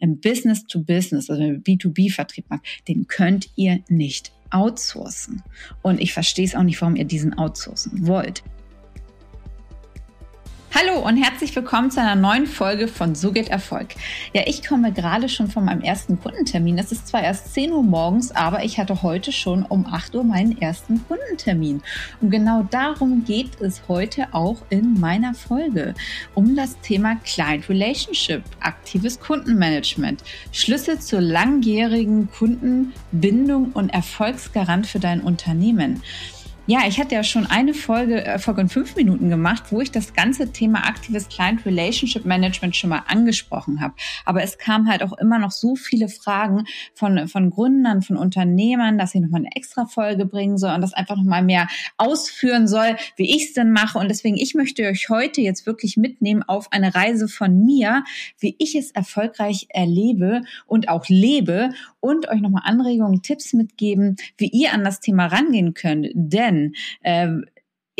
im Business to Business, also im B2B-Vertrieb macht, den könnt ihr nicht outsourcen. Und ich verstehe es auch nicht, warum ihr diesen outsourcen wollt. Hallo und herzlich willkommen zu einer neuen Folge von So geht Erfolg. Ja, ich komme gerade schon von meinem ersten Kundentermin. Es ist zwar erst 10 Uhr morgens, aber ich hatte heute schon um 8 Uhr meinen ersten Kundentermin. Und genau darum geht es heute auch in meiner Folge. Um das Thema Client Relationship, aktives Kundenmanagement, Schlüssel zur langjährigen Kundenbindung und Erfolgsgarant für dein Unternehmen. Ja, ich hatte ja schon eine Folge, äh, Folge in fünf Minuten gemacht, wo ich das ganze Thema aktives Client Relationship Management schon mal angesprochen habe. Aber es kam halt auch immer noch so viele Fragen von, von Gründern, von Unternehmern, dass ich nochmal eine extra Folge bringen soll und das einfach nochmal mehr ausführen soll, wie ich es denn mache. Und deswegen, ich möchte euch heute jetzt wirklich mitnehmen auf eine Reise von mir, wie ich es erfolgreich erlebe und auch lebe und euch nochmal Anregungen, Tipps mitgeben, wie ihr an das Thema rangehen könnt. Denn ähm,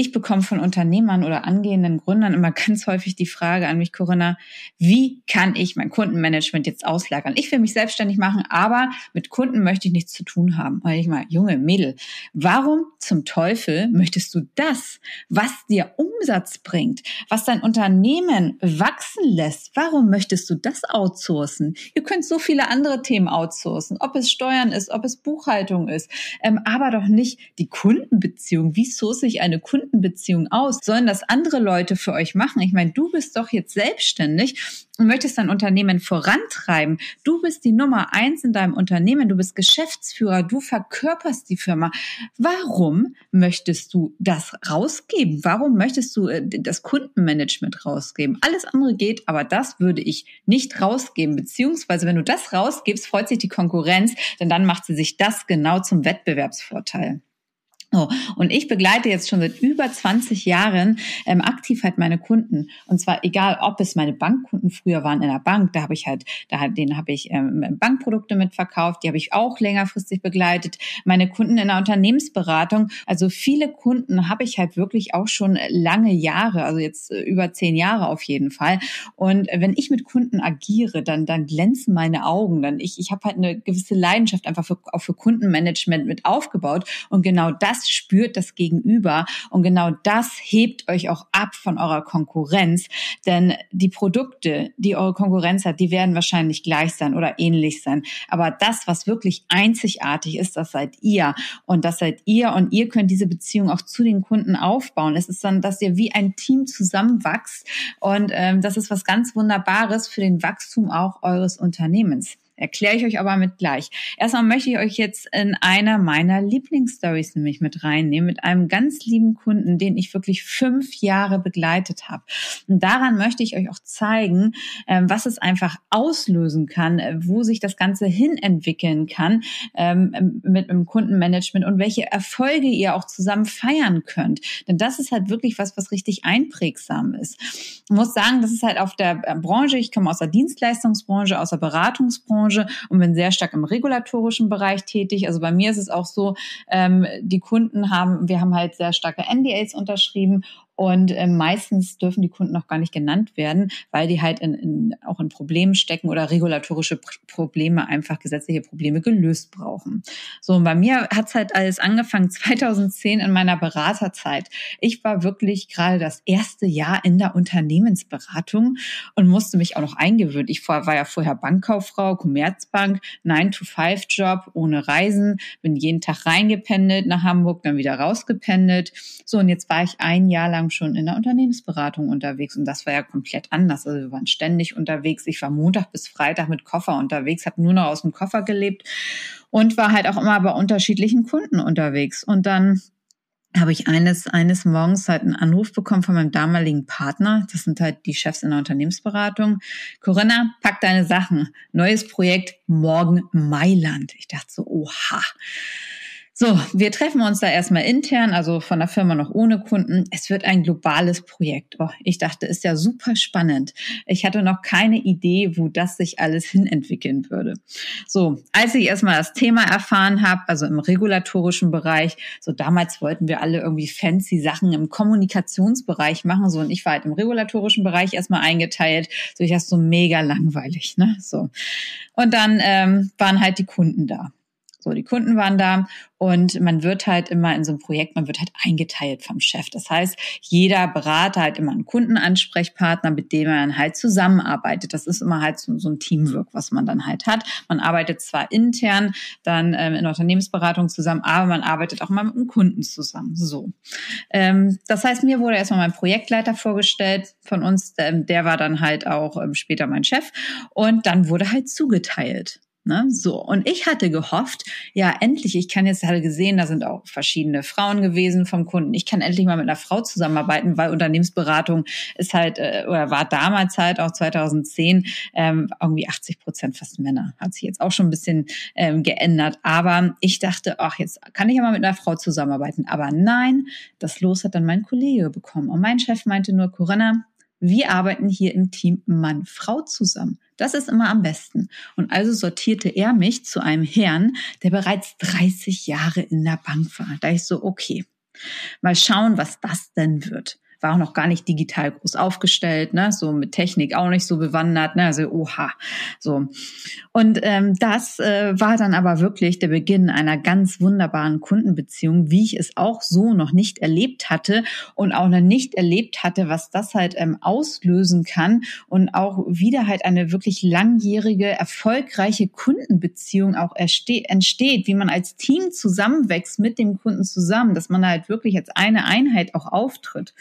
ich bekomme von Unternehmern oder angehenden Gründern immer ganz häufig die Frage an mich, Corinna, wie kann ich mein Kundenmanagement jetzt auslagern? Ich will mich selbstständig machen, aber mit Kunden möchte ich nichts zu tun haben. Weil ich mal, junge Mädel, warum zum Teufel möchtest du das, was dir Umsatz bringt, was dein Unternehmen wachsen lässt, warum möchtest du das outsourcen? Ihr könnt so viele andere Themen outsourcen, ob es Steuern ist, ob es Buchhaltung ist, ähm, aber doch nicht die Kundenbeziehung. Wie source ich eine Kunden Kundenbeziehung aus? Sollen das andere Leute für euch machen? Ich meine, du bist doch jetzt selbstständig und möchtest dein Unternehmen vorantreiben. Du bist die Nummer eins in deinem Unternehmen. Du bist Geschäftsführer. Du verkörperst die Firma. Warum möchtest du das rausgeben? Warum möchtest du äh, das Kundenmanagement rausgeben? Alles andere geht, aber das würde ich nicht rausgeben. Beziehungsweise, wenn du das rausgibst, freut sich die Konkurrenz, denn dann macht sie sich das genau zum Wettbewerbsvorteil. Oh, und ich begleite jetzt schon seit über 20 Jahren ähm, aktiv halt meine Kunden. Und zwar egal, ob es meine Bankkunden früher waren in der Bank, da habe ich halt, da denen habe ich ähm, Bankprodukte mitverkauft, die habe ich auch längerfristig begleitet. Meine Kunden in der Unternehmensberatung, also viele Kunden habe ich halt wirklich auch schon lange Jahre, also jetzt äh, über zehn Jahre auf jeden Fall. Und wenn ich mit Kunden agiere, dann dann glänzen meine Augen. Dann ich ich habe halt eine gewisse Leidenschaft einfach für, auch für Kundenmanagement mit aufgebaut. Und genau das das spürt das Gegenüber und genau das hebt euch auch ab von eurer Konkurrenz, denn die Produkte, die eure Konkurrenz hat, die werden wahrscheinlich gleich sein oder ähnlich sein, aber das, was wirklich einzigartig ist, das seid ihr und das seid ihr und ihr könnt diese Beziehung auch zu den Kunden aufbauen. Es ist dann, dass ihr wie ein Team zusammenwachst und ähm, das ist was ganz Wunderbares für den Wachstum auch eures Unternehmens. Erkläre ich euch aber mit gleich. Erstmal möchte ich euch jetzt in einer meiner Lieblingsstories nämlich mit reinnehmen, mit einem ganz lieben Kunden, den ich wirklich fünf Jahre begleitet habe. Und daran möchte ich euch auch zeigen, ähm, was es einfach auslösen kann, äh, wo sich das Ganze hin entwickeln kann ähm, mit dem Kundenmanagement und welche Erfolge ihr auch zusammen feiern könnt. Denn das ist halt wirklich was, was richtig einprägsam ist. Ich muss sagen, das ist halt auf der Branche, ich komme aus der Dienstleistungsbranche, aus der Beratungsbranche, Branche und bin sehr stark im regulatorischen Bereich tätig. Also bei mir ist es auch so, ähm, die Kunden haben, wir haben halt sehr starke NDAs unterschrieben und äh, meistens dürfen die Kunden auch gar nicht genannt werden, weil die halt in, in, auch in Problemen stecken oder regulatorische Probleme, einfach gesetzliche Probleme gelöst brauchen. So, und bei mir hat's halt alles angefangen 2010 in meiner Beraterzeit. Ich war wirklich gerade das erste Jahr in der Unternehmensberatung und musste mich auch noch eingewöhnen. Ich war ja vorher Bankkauffrau, Commerzbank, 9-to-5-Job, ohne Reisen, bin jeden Tag reingependelt nach Hamburg, dann wieder rausgependelt. So, und jetzt war ich ein Jahr lang schon in der Unternehmensberatung unterwegs und das war ja komplett anders. Also wir waren ständig unterwegs. Ich war Montag bis Freitag mit Koffer unterwegs, habe nur noch aus dem Koffer gelebt und war halt auch immer bei unterschiedlichen Kunden unterwegs. Und dann habe ich eines, eines Morgens halt einen Anruf bekommen von meinem damaligen Partner. Das sind halt die Chefs in der Unternehmensberatung. Corinna, pack deine Sachen. Neues Projekt, morgen Mailand. Ich dachte so, oha. So, wir treffen uns da erstmal intern, also von der Firma noch ohne Kunden. Es wird ein globales Projekt. Oh, ich dachte, ist ja super spannend. Ich hatte noch keine Idee, wo das sich alles hinentwickeln würde. So, als ich erstmal das Thema erfahren habe, also im regulatorischen Bereich, so damals wollten wir alle irgendwie fancy Sachen im Kommunikationsbereich machen, so und ich war halt im regulatorischen Bereich erstmal eingeteilt. So, ich dachte so mega langweilig, ne? So. Und dann ähm, waren halt die Kunden da. So, die Kunden waren da und man wird halt immer in so einem Projekt, man wird halt eingeteilt vom Chef. Das heißt, jeder Berater hat immer einen Kundenansprechpartner, mit dem dann halt zusammenarbeitet. Das ist immer halt so, so ein Teamwork, was man dann halt hat. Man arbeitet zwar intern dann ähm, in der Unternehmensberatung zusammen, aber man arbeitet auch mal mit einem Kunden zusammen. So. Ähm, das heißt, mir wurde erstmal mein Projektleiter vorgestellt von uns, ähm, der war dann halt auch ähm, später mein Chef und dann wurde halt zugeteilt. Ne? So. Und ich hatte gehofft, ja, endlich, ich kann jetzt halt gesehen, da sind auch verschiedene Frauen gewesen vom Kunden. Ich kann endlich mal mit einer Frau zusammenarbeiten, weil Unternehmensberatung ist halt, äh, oder war damals halt auch 2010, ähm, irgendwie 80 Prozent fast Männer. Hat sich jetzt auch schon ein bisschen ähm, geändert. Aber ich dachte, ach, jetzt kann ich ja mal mit einer Frau zusammenarbeiten. Aber nein, das Los hat dann mein Kollege bekommen. Und mein Chef meinte nur, Corinna, wir arbeiten hier im Team Mann-Frau zusammen. Das ist immer am besten. Und also sortierte er mich zu einem Herrn, der bereits 30 Jahre in der Bank war. Da ich so, okay, mal schauen, was das denn wird war auch noch gar nicht digital groß aufgestellt, ne, so mit Technik auch nicht so bewandert, ne, also oha, so. Und ähm, das äh, war dann aber wirklich der Beginn einer ganz wunderbaren Kundenbeziehung, wie ich es auch so noch nicht erlebt hatte und auch noch nicht erlebt hatte, was das halt ähm, auslösen kann und auch wieder halt eine wirklich langjährige, erfolgreiche Kundenbeziehung auch entsteht, wie man als Team zusammenwächst mit dem Kunden zusammen, dass man halt wirklich als eine Einheit auch auftritt.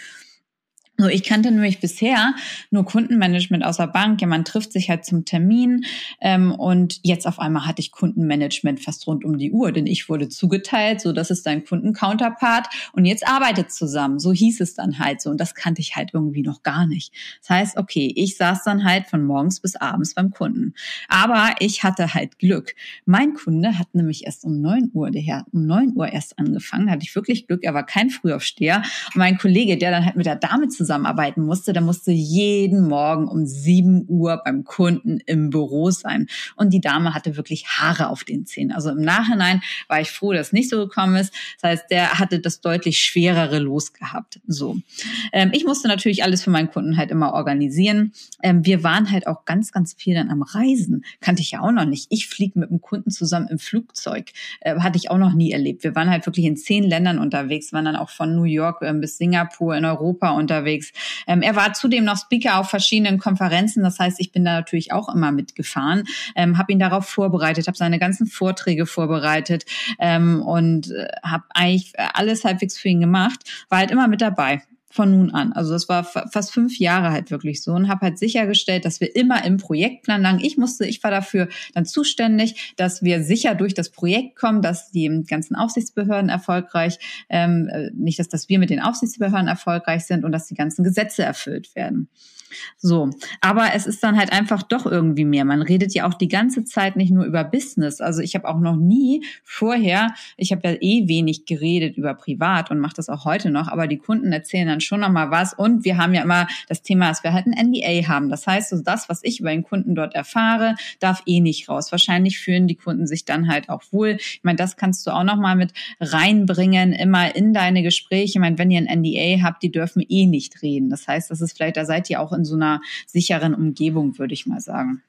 So, ich kannte nämlich bisher nur Kundenmanagement aus der Bank. Ja, man trifft sich halt zum Termin ähm, und jetzt auf einmal hatte ich Kundenmanagement fast rund um die Uhr, denn ich wurde zugeteilt, so das ist dein Kundencounterpart und jetzt arbeitet zusammen. So hieß es dann halt so und das kannte ich halt irgendwie noch gar nicht. Das heißt, okay, ich saß dann halt von morgens bis abends beim Kunden, aber ich hatte halt Glück. Mein Kunde hat nämlich erst um neun Uhr, der Herr, um neun Uhr erst angefangen, hatte ich wirklich Glück. Er war kein Frühaufsteher. Und mein Kollege, der dann halt mit der Dame zusammen zusammenarbeiten musste, der musste jeden Morgen um 7 Uhr beim Kunden im Büro sein. Und die Dame hatte wirklich Haare auf den Zähnen. Also im Nachhinein war ich froh, dass es nicht so gekommen ist. Das heißt, der hatte das deutlich schwerere Los gehabt. So. Ähm, ich musste natürlich alles für meinen Kunden halt immer organisieren. Ähm, wir waren halt auch ganz, ganz viel dann am Reisen. Kannte ich ja auch noch nicht. Ich fliege mit dem Kunden zusammen im Flugzeug. Äh, hatte ich auch noch nie erlebt. Wir waren halt wirklich in zehn Ländern unterwegs, waren dann auch von New York äh, bis Singapur in Europa unterwegs unterwegs. Ähm, er war zudem noch Speaker auf verschiedenen Konferenzen. Das heißt, ich bin da natürlich auch immer mitgefahren, ähm, habe ihn darauf vorbereitet, habe seine ganzen Vorträge vorbereitet ähm, und äh, habe eigentlich alles halbwegs für ihn gemacht. War halt immer mit dabei von nun an. Also das war fast fünf Jahre halt wirklich so und habe halt sichergestellt, dass wir immer im Projektplan lang, ich musste, ich war dafür dann zuständig, dass wir sicher durch das Projekt kommen, dass die ganzen Aufsichtsbehörden erfolgreich, ähm, äh, nicht, dass, dass wir mit den Aufsichtsbehörden erfolgreich sind und dass die ganzen Gesetze erfüllt werden. So, aber es ist dann halt einfach doch irgendwie mehr. Man redet ja auch die ganze Zeit nicht nur über Business. Also ich habe auch noch nie vorher, ich habe ja eh wenig geredet über privat und mache das auch heute noch, aber die Kunden erzählen dann schon noch mal was und wir haben ja immer das Thema, dass wir halt ein NDA haben. Das heißt, so das, was ich über den Kunden dort erfahre, darf eh nicht raus. Wahrscheinlich fühlen die Kunden sich dann halt auch wohl. Ich meine, das kannst du auch noch mal mit reinbringen, immer in deine Gespräche. Ich meine, wenn ihr ein NDA habt, die dürfen eh nicht reden. Das heißt, das ist vielleicht, da seid ihr auch in so einer sicheren Umgebung, würde ich mal sagen.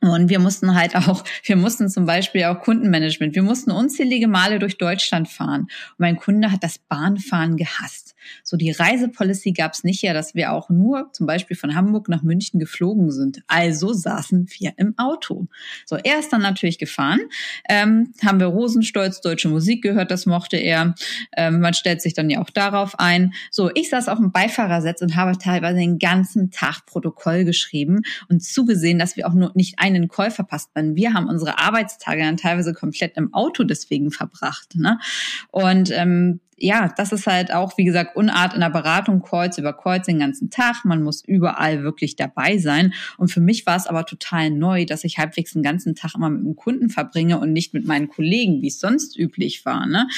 Und wir mussten halt auch, wir mussten zum Beispiel auch Kundenmanagement, wir mussten unzählige Male durch Deutschland fahren. Und mein Kunde hat das Bahnfahren gehasst. So die Reisepolicy gab es nicht ja, dass wir auch nur zum Beispiel von Hamburg nach München geflogen sind. Also saßen wir im Auto. So, er ist dann natürlich gefahren. Ähm, haben wir Rosenstolz deutsche Musik gehört, das mochte er. Ähm, man stellt sich dann ja auch darauf ein. So, ich saß auf dem Beifahrersitz und habe teilweise den ganzen Tag Protokoll geschrieben und zugesehen, dass wir auch nur nicht einen Call verpasst werden. Wir haben unsere Arbeitstage dann teilweise komplett im Auto deswegen verbracht. Ne? Und ähm, ja, das ist halt auch, wie gesagt, Unart in der Beratung, Kreuz über Kreuz den ganzen Tag. Man muss überall wirklich dabei sein. Und für mich war es aber total neu, dass ich halbwegs den ganzen Tag immer mit dem Kunden verbringe und nicht mit meinen Kollegen, wie es sonst üblich war. Ne?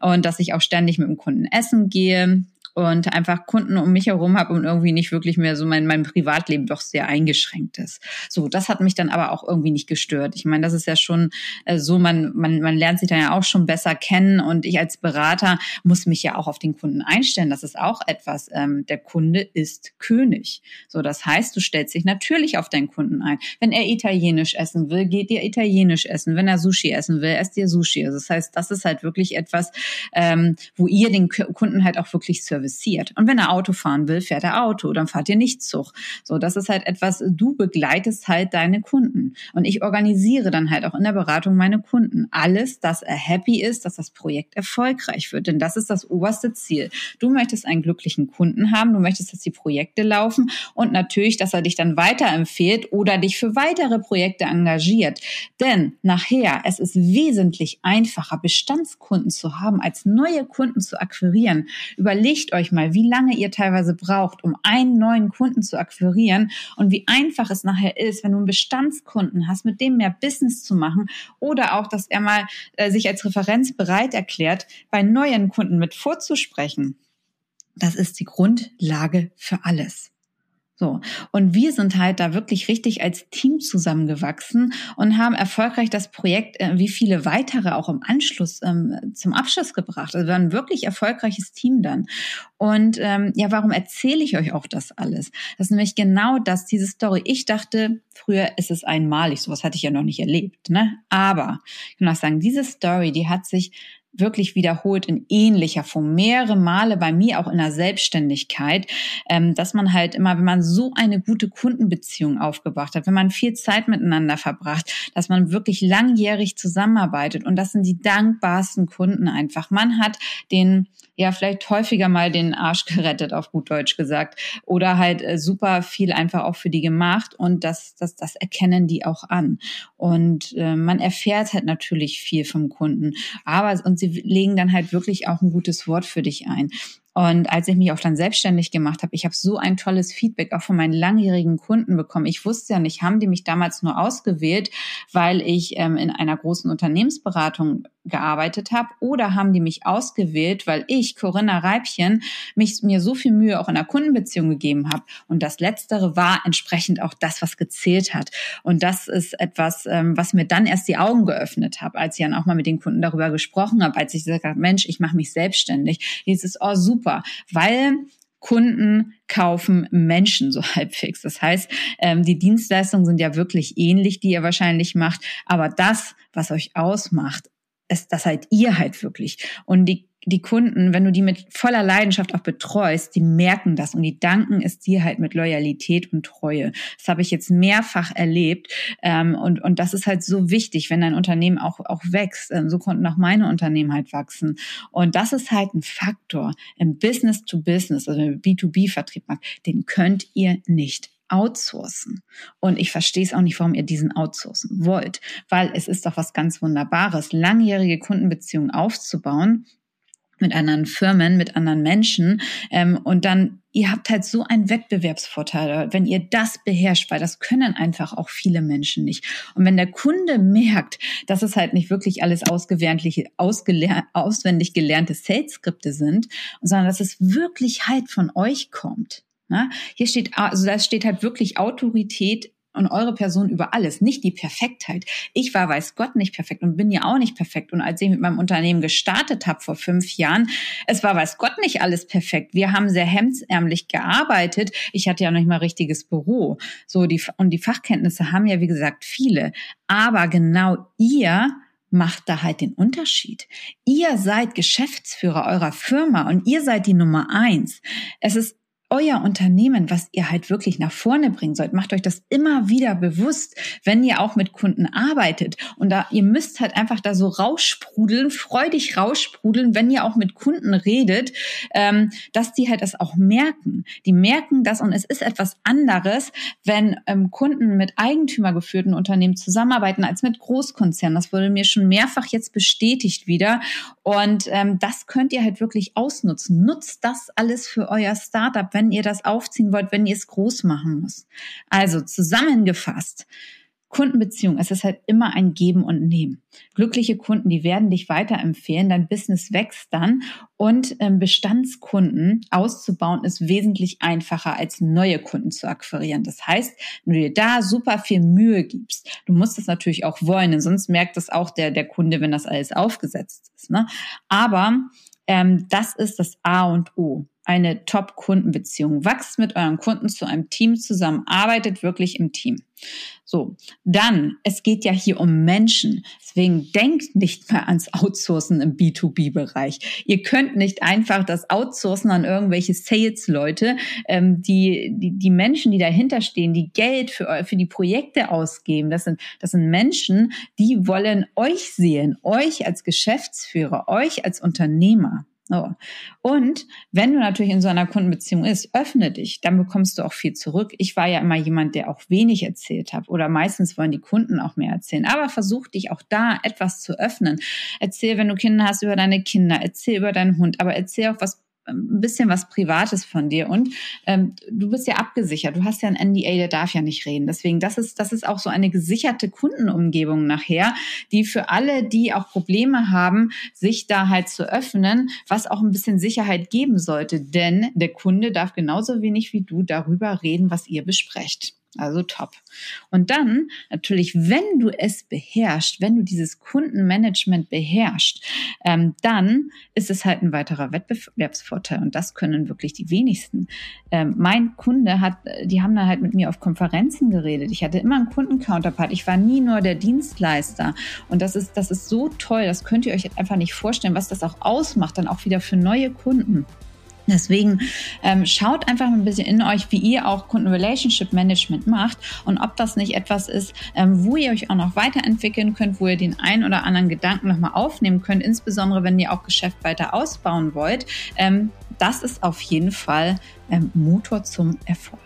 Und dass ich auch ständig mit dem Kunden essen gehe und einfach Kunden um mich herum habe und irgendwie nicht wirklich mehr so mein, mein Privatleben doch sehr eingeschränkt ist. So, das hat mich dann aber auch irgendwie nicht gestört. Ich meine, das ist ja schon äh, so, man, man, man lernt sich dann ja auch schon besser kennen und ich als Berater muss mich ja auch auf den Kunden einstellen. Das ist auch etwas, ähm, der Kunde ist König. So, das heißt, du stellst dich natürlich auf deinen Kunden ein. Wenn er italienisch essen will, geht dir italienisch essen. Wenn er Sushi essen will, esst dir Sushi. Also das heißt, das ist halt wirklich etwas, ähm, wo ihr den Kunden halt auch wirklich Service serviciert. Und wenn er Auto fahren will, fährt er Auto, dann fahrt ihr nicht Zug. So, das ist halt etwas, du begleitest halt deine Kunden. Und ich organisiere dann halt auch in der Beratung meine Kunden. Alles, dass er happy ist, dass das Projekt erfolgreich wird. Denn das ist das oberste Ziel. Du möchtest einen glücklichen Kunden haben, du möchtest, dass die Projekte laufen und natürlich, dass er dich dann weiterempfiehlt oder dich für weitere Projekte engagiert. Denn nachher, es ist wesentlich einfacher, Bestandskunden zu haben, als neue Kunden zu akquirieren. Überlegt euch mal, wie lange ihr teilweise braucht, um einen neuen Kunden zu akquirieren und wie einfach es nachher ist, wenn du einen Bestandskunden hast, mit dem mehr Business zu machen oder auch, dass er mal äh, sich als Referenz bereit erklärt, bei neuen Kunden mit vorzusprechen. Das ist die Grundlage für alles. So. Und wir sind halt da wirklich richtig als Team zusammengewachsen und haben erfolgreich das Projekt, äh, wie viele weitere auch im Anschluss ähm, zum Abschluss gebracht. Also wir waren ein wirklich erfolgreiches Team dann. Und ähm, ja, warum erzähle ich euch auch das alles? Das ist nämlich genau das, diese Story. Ich dachte, früher ist es einmalig, sowas hatte ich ja noch nicht erlebt. Ne? Aber ich kann auch sagen, diese Story, die hat sich wirklich wiederholt in ähnlicher Form, mehrere Male bei mir auch in der Selbstständigkeit, ähm, dass man halt immer, wenn man so eine gute Kundenbeziehung aufgebracht hat, wenn man viel Zeit miteinander verbracht, dass man wirklich langjährig zusammenarbeitet und das sind die dankbarsten Kunden einfach. Man hat den ja vielleicht häufiger mal den Arsch gerettet, auf gut Deutsch gesagt, oder halt äh, super viel einfach auch für die gemacht und das, das, das erkennen die auch an. Und äh, man erfährt halt natürlich viel vom Kunden, aber und sie legen dann halt wirklich auch ein gutes Wort für dich ein. Und als ich mich auch dann selbstständig gemacht habe, ich habe so ein tolles Feedback auch von meinen langjährigen Kunden bekommen. Ich wusste ja nicht, haben die mich damals nur ausgewählt, weil ich ähm, in einer großen Unternehmensberatung gearbeitet habe oder haben die mich ausgewählt, weil ich, Corinna Reibchen, mich mir so viel Mühe auch in der Kundenbeziehung gegeben habe. Und das Letztere war entsprechend auch das, was gezählt hat. Und das ist etwas, ähm, was mir dann erst die Augen geöffnet habe, als ich dann auch mal mit den Kunden darüber gesprochen habe, als ich gesagt habe, Mensch, ich mache mich selbstständig. Ist oh super, weil Kunden kaufen Menschen so halbwegs. Das heißt, ähm, die Dienstleistungen sind ja wirklich ähnlich, die ihr wahrscheinlich macht, aber das, was euch ausmacht, es, das seid ihr halt wirklich. Und die, die Kunden, wenn du die mit voller Leidenschaft auch betreust, die merken das und die danken es dir halt mit Loyalität und Treue. Das habe ich jetzt mehrfach erlebt. Ähm, und, und das ist halt so wichtig, wenn dein Unternehmen auch, auch wächst. Ähm, so konnten auch meine Unternehmen halt wachsen. Und das ist halt ein Faktor im Business to Business, also im B2B-Vertrieb, den könnt ihr nicht outsourcen. Und ich verstehe es auch nicht, warum ihr diesen outsourcen wollt, weil es ist doch was ganz Wunderbares, langjährige Kundenbeziehungen aufzubauen mit anderen Firmen, mit anderen Menschen ähm, und dann ihr habt halt so einen Wettbewerbsvorteil, wenn ihr das beherrscht, weil das können einfach auch viele Menschen nicht. Und wenn der Kunde merkt, dass es halt nicht wirklich alles auswendig gelernte Sales-Skripte sind, sondern dass es wirklich halt von euch kommt, Ne? Hier steht, also da steht halt wirklich Autorität und eure Person über alles, nicht die Perfektheit. Ich war, weiß Gott, nicht perfekt und bin ja auch nicht perfekt. Und als ich mit meinem Unternehmen gestartet habe vor fünf Jahren, es war, weiß Gott, nicht alles perfekt. Wir haben sehr hemdsärmlich gearbeitet. Ich hatte ja noch nicht mal richtiges Büro. So die und die Fachkenntnisse haben ja wie gesagt viele. Aber genau ihr macht da halt den Unterschied. Ihr seid Geschäftsführer eurer Firma und ihr seid die Nummer eins. Es ist euer Unternehmen, was ihr halt wirklich nach vorne bringen sollt. Macht euch das immer wieder bewusst, wenn ihr auch mit Kunden arbeitet. Und da, ihr müsst halt einfach da so raussprudeln, freudig raussprudeln, wenn ihr auch mit Kunden redet, ähm, dass die halt das auch merken. Die merken das und es ist etwas anderes, wenn ähm, Kunden mit eigentümergeführten Unternehmen zusammenarbeiten als mit Großkonzernen. Das wurde mir schon mehrfach jetzt bestätigt wieder. Und ähm, das könnt ihr halt wirklich ausnutzen. Nutzt das alles für euer Startup wenn ihr das aufziehen wollt, wenn ihr es groß machen müsst. Also zusammengefasst. Kundenbeziehung, es ist halt immer ein Geben und Nehmen. Glückliche Kunden, die werden dich weiterempfehlen, dein Business wächst dann und ähm, Bestandskunden auszubauen ist wesentlich einfacher als neue Kunden zu akquirieren. Das heißt, wenn du dir da super viel Mühe gibst, du musst es natürlich auch wollen, denn sonst merkt das auch der, der Kunde, wenn das alles aufgesetzt ist. Ne? Aber ähm, das ist das A und O eine Top-Kundenbeziehung. Wachst mit euren Kunden zu einem Team zusammen, arbeitet wirklich im Team. So, dann, es geht ja hier um Menschen. Deswegen denkt nicht mehr ans Outsourcen im B2B-Bereich. Ihr könnt nicht einfach das Outsourcen an irgendwelche Sales-Leute. Ähm, die, die, die Menschen, die dahinter stehen, die Geld für, für die Projekte ausgeben, das sind, das sind Menschen, die wollen euch sehen, euch als Geschäftsführer, euch als Unternehmer. So. Und wenn du natürlich in so einer Kundenbeziehung ist, öffne dich, dann bekommst du auch viel zurück. Ich war ja immer jemand, der auch wenig erzählt hat oder meistens wollen die Kunden auch mehr erzählen. Aber versuch dich auch da etwas zu öffnen. Erzähl, wenn du Kinder hast, über deine Kinder, erzähl über deinen Hund, aber erzähl auch, was ein bisschen was Privates von dir und ähm, du bist ja abgesichert. Du hast ja ein NDA, der darf ja nicht reden. Deswegen, das ist, das ist auch so eine gesicherte Kundenumgebung nachher, die für alle, die auch Probleme haben, sich da halt zu öffnen, was auch ein bisschen Sicherheit geben sollte. Denn der Kunde darf genauso wenig wie du darüber reden, was ihr besprecht. Also top. Und dann natürlich, wenn du es beherrschst, wenn du dieses Kundenmanagement beherrschst, ähm, dann ist es halt ein weiterer Wettbewerbsvorteil. Und das können wirklich die wenigsten. Ähm, mein Kunde hat, die haben da halt mit mir auf Konferenzen geredet. Ich hatte immer einen Kundencounterpart. Ich war nie nur der Dienstleister. Und das ist, das ist so toll. Das könnt ihr euch einfach nicht vorstellen, was das auch ausmacht, dann auch wieder für neue Kunden. Deswegen ähm, schaut einfach ein bisschen in euch, wie ihr auch Kunden-Relationship Management macht und ob das nicht etwas ist, ähm, wo ihr euch auch noch weiterentwickeln könnt, wo ihr den einen oder anderen Gedanken nochmal aufnehmen könnt, insbesondere wenn ihr auch Geschäft weiter ausbauen wollt. Ähm, das ist auf jeden Fall ähm, Motor zum Erfolg.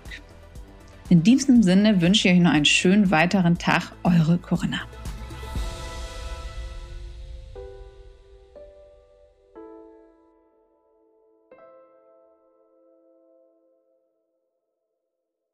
In diesem Sinne wünsche ich euch noch einen schönen weiteren Tag. Eure Corinna.